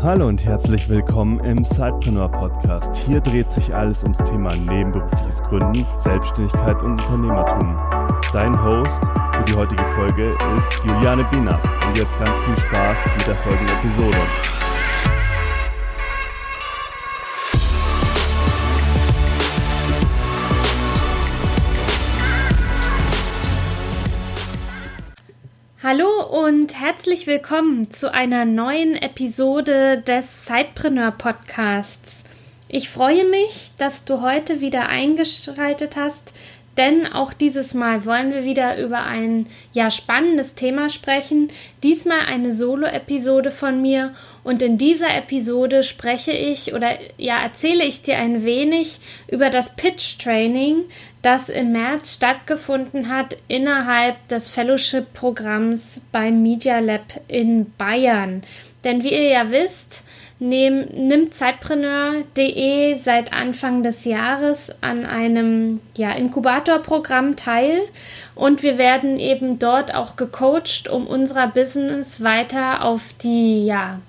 Hallo und herzlich willkommen im Sidepreneur Podcast. Hier dreht sich alles ums Thema nebenberufliches Gründen, Selbstständigkeit und Unternehmertum. Dein Host für die heutige Folge ist Juliane Biener. Und jetzt ganz viel Spaß mit der folgenden Episode. Herzlich willkommen zu einer neuen Episode des Zeitpreneur Podcasts. Ich freue mich, dass du heute wieder eingeschaltet hast, denn auch dieses Mal wollen wir wieder über ein ja spannendes Thema sprechen. Diesmal eine Solo-Episode von mir und in dieser Episode spreche ich oder ja erzähle ich dir ein wenig über das Pitch Training, das im März stattgefunden hat innerhalb des Fellowship-Programms beim Media Lab in Bayern. Denn wie ihr ja wisst, nehm, nimmt Zeitpreneur.de seit Anfang des Jahres an einem ja, Inkubatorprogramm teil und wir werden eben dort auch gecoacht, um unser Business weiter auf die ja,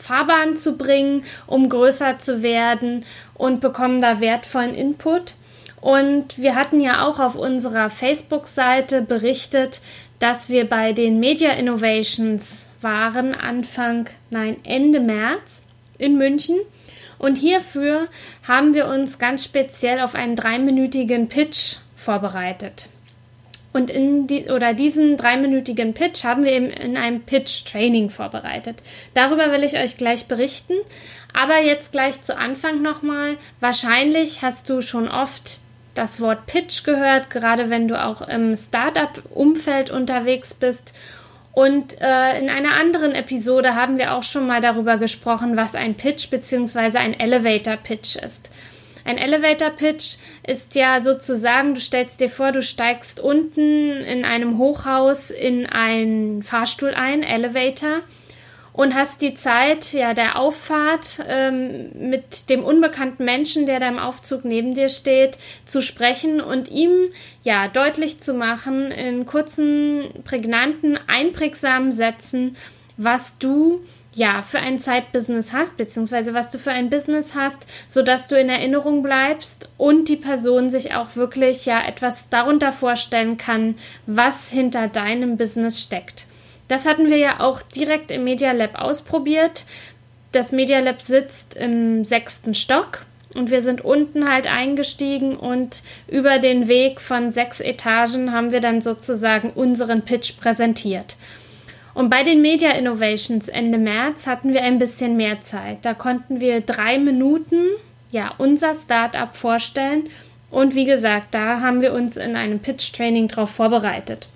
Fahrbahn zu bringen, um größer zu werden und bekommen da wertvollen Input. Und wir hatten ja auch auf unserer Facebook-Seite berichtet, dass wir bei den Media Innovations waren Anfang, nein, Ende März in München. Und hierfür haben wir uns ganz speziell auf einen dreiminütigen Pitch vorbereitet. Und in die, oder diesen dreiminütigen Pitch haben wir eben in einem Pitch-Training vorbereitet. Darüber will ich euch gleich berichten. Aber jetzt gleich zu Anfang nochmal. Wahrscheinlich hast du schon oft das Wort Pitch gehört, gerade wenn du auch im Startup-Umfeld unterwegs bist. Und äh, in einer anderen Episode haben wir auch schon mal darüber gesprochen, was ein Pitch bzw. ein Elevator Pitch ist. Ein Elevator Pitch ist ja sozusagen, du stellst dir vor, du steigst unten in einem Hochhaus in einen Fahrstuhl ein, Elevator, und hast die Zeit ja der Auffahrt ähm, mit dem unbekannten Menschen, der da im Aufzug neben dir steht, zu sprechen und ihm ja deutlich zu machen in kurzen, prägnanten, einprägsamen Sätzen, was du ja für ein Zeitbusiness hast, beziehungsweise was du für ein Business hast, sodass du in Erinnerung bleibst und die Person sich auch wirklich ja etwas darunter vorstellen kann, was hinter deinem Business steckt. Das hatten wir ja auch direkt im Media Lab ausprobiert. Das Media Lab sitzt im sechsten Stock und wir sind unten halt eingestiegen und über den Weg von sechs Etagen haben wir dann sozusagen unseren Pitch präsentiert. Und bei den Media Innovations Ende März hatten wir ein bisschen mehr Zeit. Da konnten wir drei Minuten ja unser Startup vorstellen und wie gesagt, da haben wir uns in einem Pitch Training darauf vorbereitet.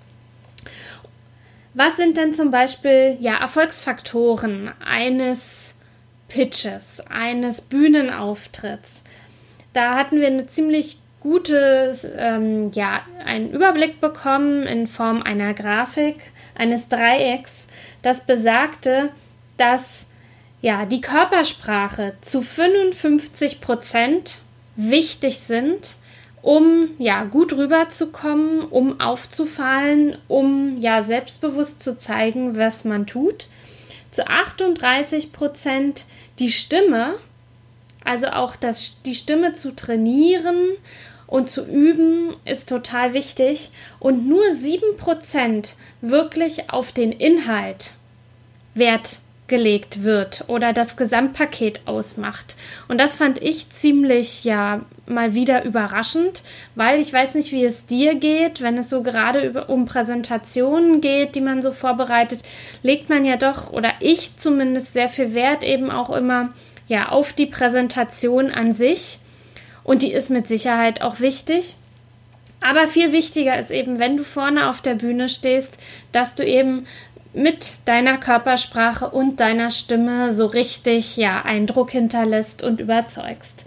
Was sind denn zum Beispiel ja, Erfolgsfaktoren eines Pitches, eines Bühnenauftritts? Da hatten wir eine ziemlich gute, ähm, ja, einen Überblick bekommen in Form einer Grafik, eines Dreiecks, das besagte, dass ja, die Körpersprache zu 55 Prozent wichtig sind um ja gut rüberzukommen, um aufzufallen, um ja selbstbewusst zu zeigen, was man tut. Zu 38 Prozent die Stimme, also auch das, die Stimme zu trainieren und zu üben ist total wichtig und nur 7 Prozent wirklich auf den Inhalt Wert gelegt wird oder das Gesamtpaket ausmacht. Und das fand ich ziemlich, ja, mal wieder überraschend, weil ich weiß nicht, wie es dir geht, wenn es so gerade um Präsentationen geht, die man so vorbereitet, legt man ja doch, oder ich zumindest sehr viel Wert eben auch immer, ja, auf die Präsentation an sich. Und die ist mit Sicherheit auch wichtig. Aber viel wichtiger ist eben, wenn du vorne auf der Bühne stehst, dass du eben mit deiner Körpersprache und deiner Stimme so richtig ja Eindruck hinterlässt und überzeugst.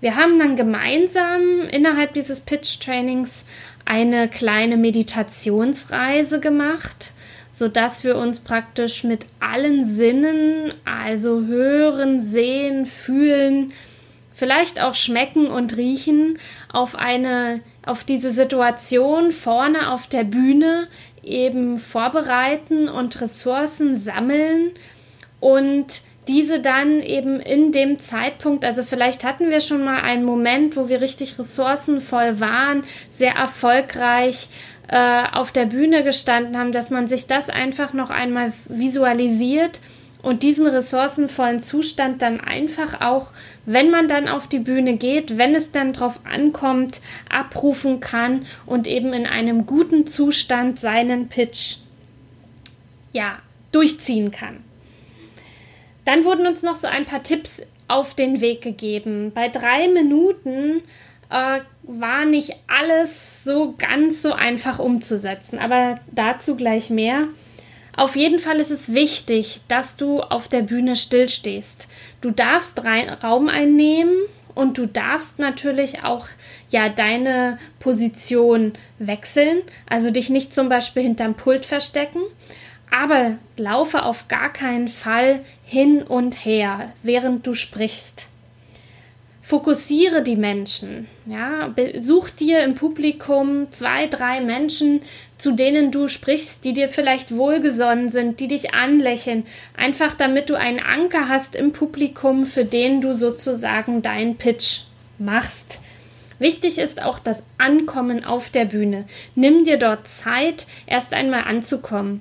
Wir haben dann gemeinsam innerhalb dieses Pitch Trainings eine kleine Meditationsreise gemacht, so dass wir uns praktisch mit allen Sinnen, also hören, sehen, fühlen, vielleicht auch schmecken und riechen, auf eine auf diese Situation vorne auf der Bühne eben vorbereiten und Ressourcen sammeln und diese dann eben in dem Zeitpunkt, also vielleicht hatten wir schon mal einen Moment, wo wir richtig ressourcenvoll waren, sehr erfolgreich äh, auf der Bühne gestanden haben, dass man sich das einfach noch einmal visualisiert und diesen ressourcenvollen Zustand dann einfach auch, wenn man dann auf die Bühne geht, wenn es dann drauf ankommt, abrufen kann und eben in einem guten Zustand seinen Pitch ja durchziehen kann. Dann wurden uns noch so ein paar Tipps auf den Weg gegeben. Bei drei Minuten äh, war nicht alles so ganz so einfach umzusetzen, aber dazu gleich mehr. Auf jeden Fall ist es wichtig, dass du auf der Bühne stillstehst. Du darfst Raum einnehmen und du darfst natürlich auch ja deine Position wechseln, also dich nicht zum Beispiel hinterm Pult verstecken, aber laufe auf gar keinen Fall hin und her, während du sprichst. Fokussiere die Menschen. Ja, such dir im Publikum zwei, drei Menschen, zu denen du sprichst, die dir vielleicht wohlgesonnen sind, die dich anlächeln, einfach damit du einen Anker hast im Publikum, für den du sozusagen deinen Pitch machst. Wichtig ist auch das Ankommen auf der Bühne. Nimm dir dort Zeit, erst einmal anzukommen.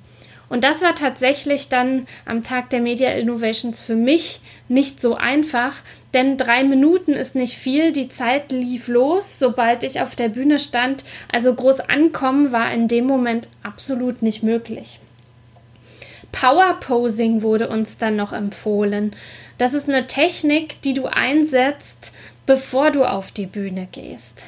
Und das war tatsächlich dann am Tag der Media Innovations für mich nicht so einfach, denn drei Minuten ist nicht viel. Die Zeit lief los, sobald ich auf der Bühne stand. Also groß ankommen war in dem Moment absolut nicht möglich. Power Posing wurde uns dann noch empfohlen. Das ist eine Technik, die du einsetzt, bevor du auf die Bühne gehst.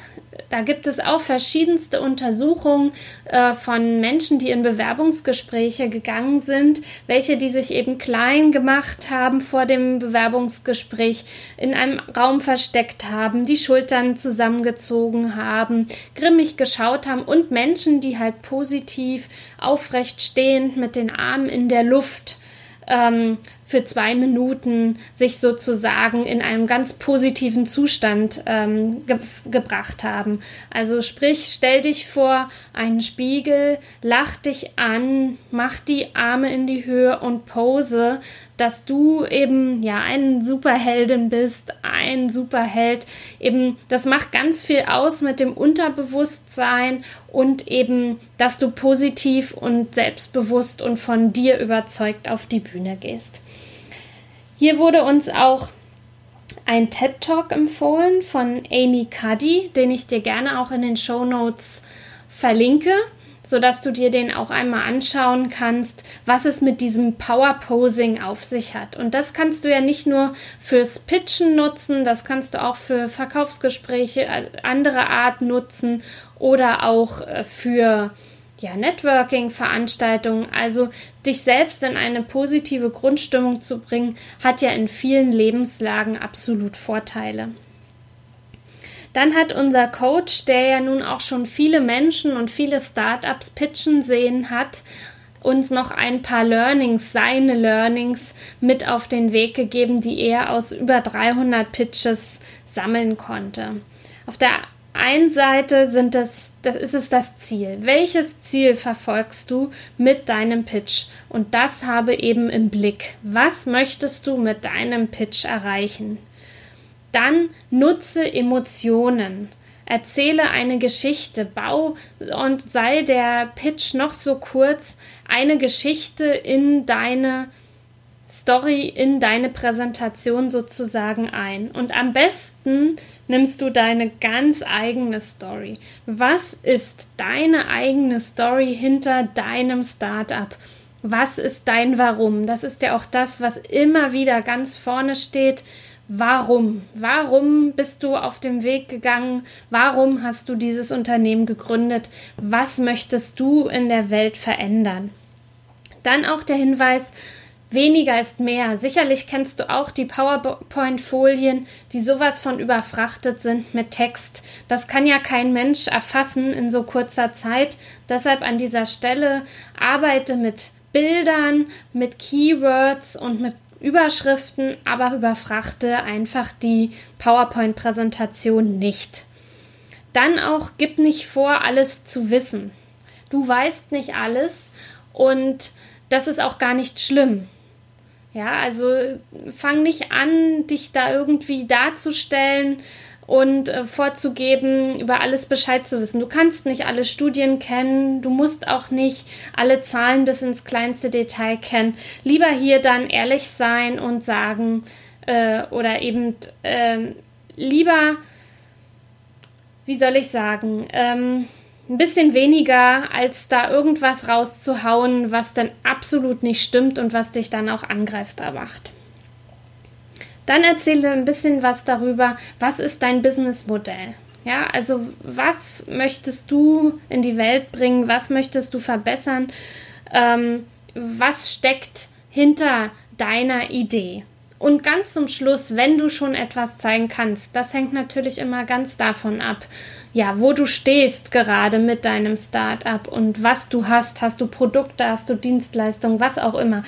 Da gibt es auch verschiedenste Untersuchungen äh, von Menschen, die in Bewerbungsgespräche gegangen sind, welche die sich eben klein gemacht haben vor dem Bewerbungsgespräch, in einem Raum versteckt haben, die Schultern zusammengezogen haben, grimmig geschaut haben und Menschen, die halt positiv aufrecht stehend mit den Armen in der Luft ähm, für zwei Minuten sich sozusagen in einem ganz positiven Zustand ähm, ge gebracht haben. Also sprich, stell dich vor einen Spiegel, lach dich an, mach die Arme in die Höhe und pose dass du eben ja ein Superheldin bist, ein Superheld. Eben, das macht ganz viel aus mit dem Unterbewusstsein und eben, dass du positiv und selbstbewusst und von dir überzeugt auf die Bühne gehst. Hier wurde uns auch ein TED Talk empfohlen von Amy Cuddy, den ich dir gerne auch in den Show Notes verlinke sodass du dir den auch einmal anschauen kannst, was es mit diesem Power Posing auf sich hat. Und das kannst du ja nicht nur fürs Pitchen nutzen, das kannst du auch für Verkaufsgespräche äh, anderer Art nutzen oder auch äh, für ja, Networking-Veranstaltungen. Also dich selbst in eine positive Grundstimmung zu bringen, hat ja in vielen Lebenslagen absolut Vorteile. Dann hat unser Coach, der ja nun auch schon viele Menschen und viele Startups pitchen sehen hat, uns noch ein paar Learnings, seine Learnings mit auf den Weg gegeben, die er aus über 300 Pitches sammeln konnte. Auf der einen Seite sind es, das ist es das Ziel. Welches Ziel verfolgst du mit deinem Pitch? Und das habe eben im Blick. Was möchtest du mit deinem Pitch erreichen? Dann nutze Emotionen. Erzähle eine Geschichte, bau und sei der Pitch noch so kurz, eine Geschichte in deine Story, in deine Präsentation sozusagen ein. Und am besten nimmst du deine ganz eigene Story. Was ist deine eigene Story hinter deinem Startup? Was ist dein Warum? Das ist ja auch das, was immer wieder ganz vorne steht Warum? Warum bist du auf dem Weg gegangen? Warum hast du dieses Unternehmen gegründet? Was möchtest du in der Welt verändern? Dann auch der Hinweis, weniger ist mehr. Sicherlich kennst du auch die PowerPoint-Folien, die sowas von überfrachtet sind mit Text. Das kann ja kein Mensch erfassen in so kurzer Zeit. Deshalb an dieser Stelle arbeite mit Bildern, mit Keywords und mit Überschriften, aber überfrachte einfach die PowerPoint-Präsentation nicht. Dann auch gib nicht vor, alles zu wissen. Du weißt nicht alles und das ist auch gar nicht schlimm. Ja, also fang nicht an, dich da irgendwie darzustellen und äh, vorzugeben, über alles Bescheid zu wissen. Du kannst nicht alle Studien kennen, du musst auch nicht alle Zahlen bis ins kleinste Detail kennen. Lieber hier dann ehrlich sein und sagen äh, oder eben äh, lieber, wie soll ich sagen, ähm, ein bisschen weniger, als da irgendwas rauszuhauen, was dann absolut nicht stimmt und was dich dann auch angreifbar macht. Dann erzähle ein bisschen was darüber, was ist dein Businessmodell? Ja, also was möchtest du in die Welt bringen? Was möchtest du verbessern? Ähm, was steckt hinter deiner Idee? Und ganz zum Schluss, wenn du schon etwas zeigen kannst, das hängt natürlich immer ganz davon ab, ja, wo du stehst gerade mit deinem Startup und was du hast. Hast du Produkte, hast du Dienstleistungen, was auch immer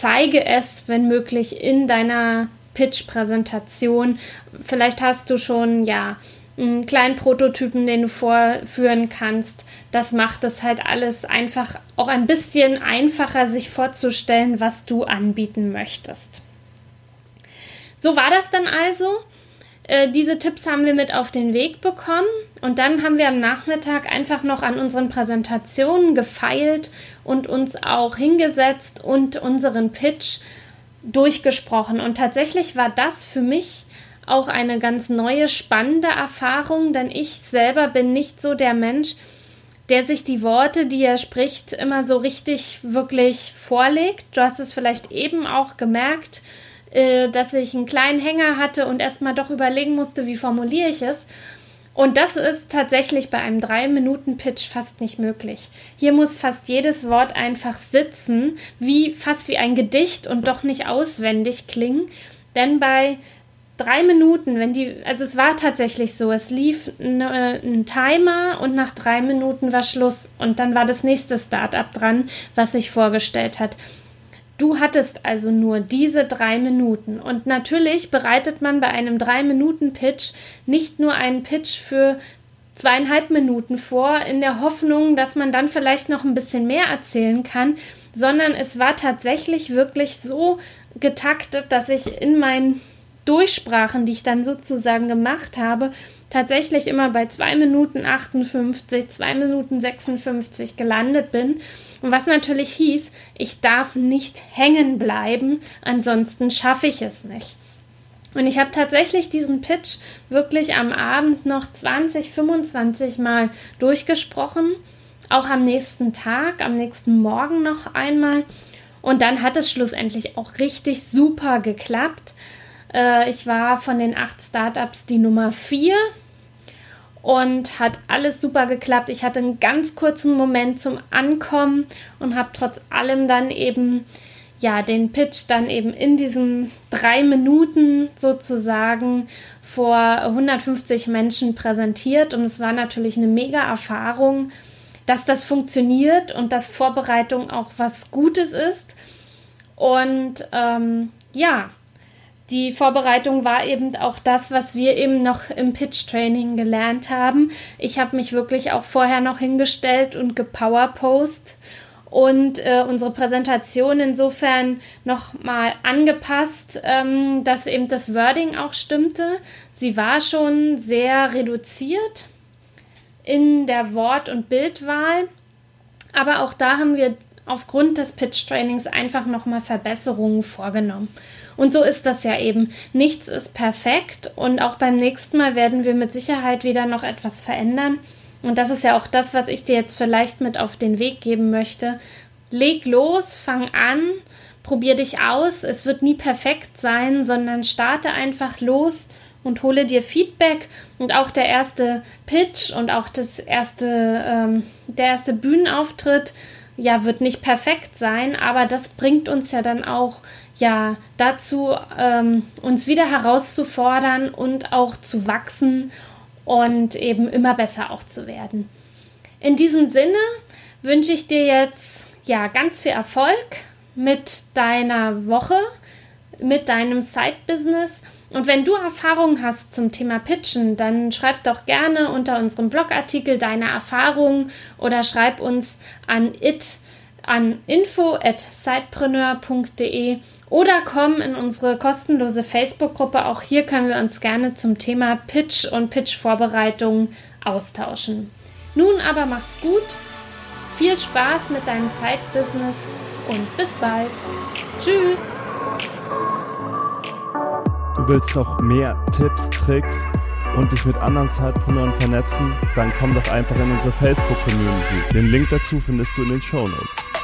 zeige es, wenn möglich, in deiner Pitch-Präsentation. Vielleicht hast du schon, ja, einen kleinen Prototypen, den du vorführen kannst. Das macht es halt alles einfach auch ein bisschen einfacher, sich vorzustellen, was du anbieten möchtest. So war das dann also. Äh, diese Tipps haben wir mit auf den Weg bekommen und dann haben wir am Nachmittag einfach noch an unseren Präsentationen gefeilt und uns auch hingesetzt und unseren Pitch durchgesprochen. Und tatsächlich war das für mich auch eine ganz neue, spannende Erfahrung, denn ich selber bin nicht so der Mensch, der sich die Worte, die er spricht, immer so richtig wirklich vorlegt. Du hast es vielleicht eben auch gemerkt dass ich einen kleinen Hänger hatte und erstmal doch überlegen musste, wie formuliere ich es. Und das ist tatsächlich bei einem 3-Minuten-Pitch fast nicht möglich. Hier muss fast jedes Wort einfach sitzen, wie fast wie ein Gedicht und doch nicht auswendig klingen. Denn bei drei Minuten, wenn die, also es war tatsächlich so, es lief ne, ein Timer und nach drei Minuten war Schluss und dann war das nächste Startup dran, was sich vorgestellt hat. Du hattest also nur diese drei Minuten. Und natürlich bereitet man bei einem drei Minuten Pitch nicht nur einen Pitch für zweieinhalb Minuten vor, in der Hoffnung, dass man dann vielleicht noch ein bisschen mehr erzählen kann, sondern es war tatsächlich wirklich so getaktet, dass ich in meinen Durchsprachen, die ich dann sozusagen gemacht habe, tatsächlich immer bei 2 Minuten 58, 2 Minuten 56 gelandet bin und was natürlich hieß, ich darf nicht hängen bleiben, ansonsten schaffe ich es nicht. Und ich habe tatsächlich diesen Pitch wirklich am Abend noch 20, 25 Mal durchgesprochen, auch am nächsten Tag, am nächsten Morgen noch einmal. Und dann hat es schlussendlich auch richtig super geklappt. Äh, ich war von den acht Startups die Nummer vier und hat alles super geklappt. Ich hatte einen ganz kurzen Moment zum Ankommen und habe trotz allem dann eben ja den Pitch dann eben in diesen drei Minuten sozusagen vor 150 Menschen präsentiert und es war natürlich eine mega Erfahrung, dass das funktioniert und dass Vorbereitung auch was Gutes ist und ähm, ja die Vorbereitung war eben auch das, was wir eben noch im Pitch-Training gelernt haben. Ich habe mich wirklich auch vorher noch hingestellt und gepowerpost und äh, unsere Präsentation insofern nochmal angepasst, ähm, dass eben das Wording auch stimmte. Sie war schon sehr reduziert in der Wort- und Bildwahl, aber auch da haben wir aufgrund des Pitch-Trainings einfach nochmal Verbesserungen vorgenommen. Und so ist das ja eben. Nichts ist perfekt und auch beim nächsten Mal werden wir mit Sicherheit wieder noch etwas verändern. Und das ist ja auch das, was ich dir jetzt vielleicht mit auf den Weg geben möchte. Leg los, fang an, probier dich aus. Es wird nie perfekt sein, sondern starte einfach los und hole dir Feedback. Und auch der erste Pitch und auch das erste, ähm, der erste Bühnenauftritt ja, wird nicht perfekt sein, aber das bringt uns ja dann auch ja dazu, ähm, uns wieder herauszufordern und auch zu wachsen und eben immer besser auch zu werden. In diesem Sinne wünsche ich dir jetzt ja ganz viel Erfolg mit deiner Woche, mit deinem Side-Business. Und wenn du Erfahrungen hast zum Thema Pitchen, dann schreib doch gerne unter unserem Blogartikel deine Erfahrungen oder schreib uns an it an info at sidepreneur.de oder komm in unsere kostenlose Facebook-Gruppe. Auch hier können wir uns gerne zum Thema Pitch und Pitch-Vorbereitung austauschen. Nun aber mach's gut, viel Spaß mit deinem Side-Business und bis bald. Tschüss! Du willst noch mehr Tipps, Tricks und dich mit anderen Sidepreneuren vernetzen? Dann komm doch einfach in unsere Facebook-Community. Den Link dazu findest du in den Show Notes.